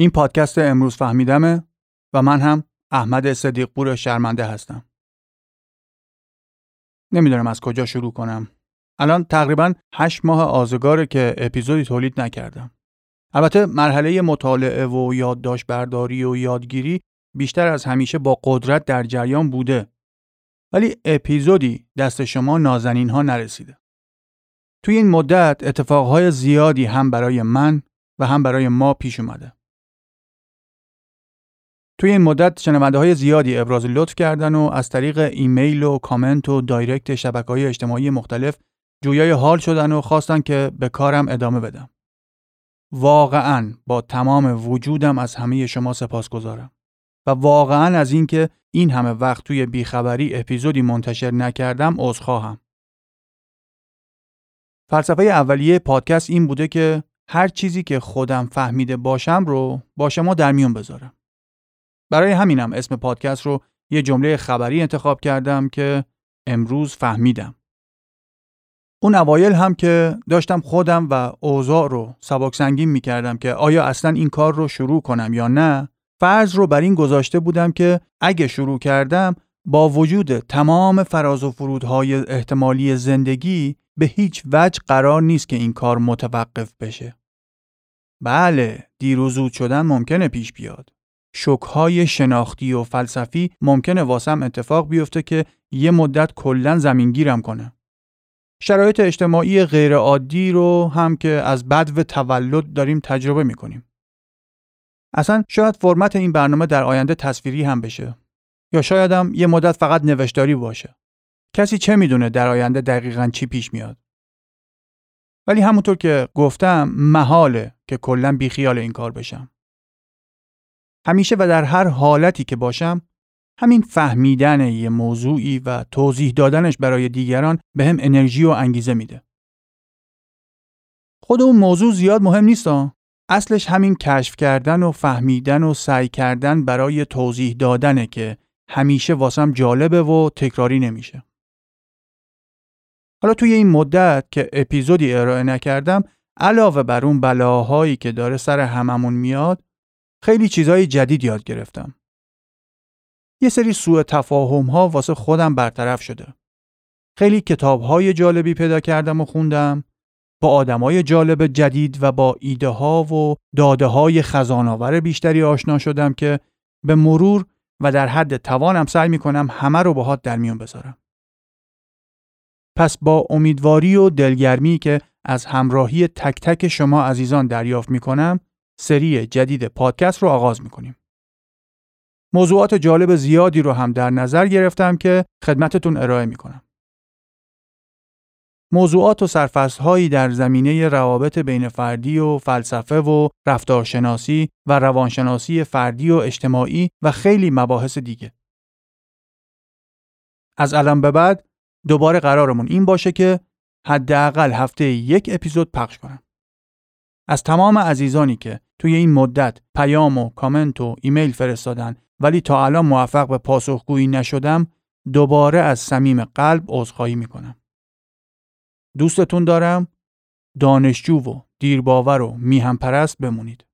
این پادکست امروز فهمیدمه و من هم احمد صدیق پور شرمنده هستم. نمی‌دونم از کجا شروع کنم. الان تقریبا هشت ماه آزگاره که اپیزودی تولید نکردم. البته مرحله مطالعه و یادداشت برداری و یادگیری بیشتر از همیشه با قدرت در جریان بوده. ولی اپیزودی دست شما نازنین ها نرسیده. توی این مدت اتفاقهای زیادی هم برای من و هم برای ما پیش اومده. توی این مدت شنونده های زیادی ابراز لطف کردن و از طریق ایمیل و کامنت و دایرکت شبکه های اجتماعی مختلف جویای حال شدن و خواستن که به کارم ادامه بدم. واقعا با تمام وجودم از همه شما سپاس گذارم. و واقعا از اینکه این همه وقت توی بیخبری اپیزودی منتشر نکردم عذرخواهم. فلسفه اولیه پادکست این بوده که هر چیزی که خودم فهمیده باشم رو با شما در میون بذارم. برای همینم اسم پادکست رو یه جمله خبری انتخاب کردم که امروز فهمیدم. اون اوایل هم که داشتم خودم و اوضاع رو سبک سنگین می کردم که آیا اصلا این کار رو شروع کنم یا نه فرض رو بر این گذاشته بودم که اگه شروع کردم با وجود تمام فراز و فرودهای احتمالی زندگی به هیچ وجه قرار نیست که این کار متوقف بشه. بله، دیر و شدن ممکنه پیش بیاد. شکهای شناختی و فلسفی ممکنه واسم اتفاق بیفته که یه مدت کلا زمینگیرم کنه. شرایط اجتماعی غیرعادی رو هم که از بد و تولد داریم تجربه می‌کنیم. اصلا شاید فرمت این برنامه در آینده تصویری هم بشه. یا شایدم یه مدت فقط نوشتاری باشه. کسی چه می‌دونه در آینده دقیقا چی پیش میاد. ولی همونطور که گفتم محاله که کلا بیخیال این کار بشم. همیشه و در هر حالتی که باشم همین فهمیدن یه موضوعی و توضیح دادنش برای دیگران به هم انرژی و انگیزه میده. خود اون موضوع زیاد مهم نیست اصلش همین کشف کردن و فهمیدن و سعی کردن برای توضیح دادنه که همیشه واسم جالبه و تکراری نمیشه. حالا توی این مدت که اپیزودی ارائه نکردم علاوه بر اون بلاهایی که داره سر هممون میاد خیلی چیزهای جدید یاد گرفتم. یه سری سوء تفاهم ها واسه خودم برطرف شده. خیلی کتاب های جالبی پیدا کردم و خوندم. با آدمای جالب جدید و با ایده ها و داده های خزاناور بیشتری آشنا شدم که به مرور و در حد توانم سعی می کنم همه رو باهات در میون بذارم. پس با امیدواری و دلگرمی که از همراهی تک تک شما عزیزان دریافت می کنم سری جدید پادکست رو آغاز می کنیم. موضوعات جالب زیادی رو هم در نظر گرفتم که خدمتتون ارائه می کنم. موضوعات و سرفصلهایی در زمینه روابط بین فردی و فلسفه و رفتارشناسی و روانشناسی فردی و اجتماعی و خیلی مباحث دیگه. از الان به بعد دوباره قرارمون این باشه که حداقل هفته یک اپیزود پخش کنم. از تمام عزیزانی که توی این مدت پیام و کامنت و ایمیل فرستادن ولی تا الان موفق به پاسخگویی نشدم دوباره از صمیم قلب عذرخواهی می‌کنم. دوستتون دارم دانشجو و دیرباور و میهم پرست بمونید.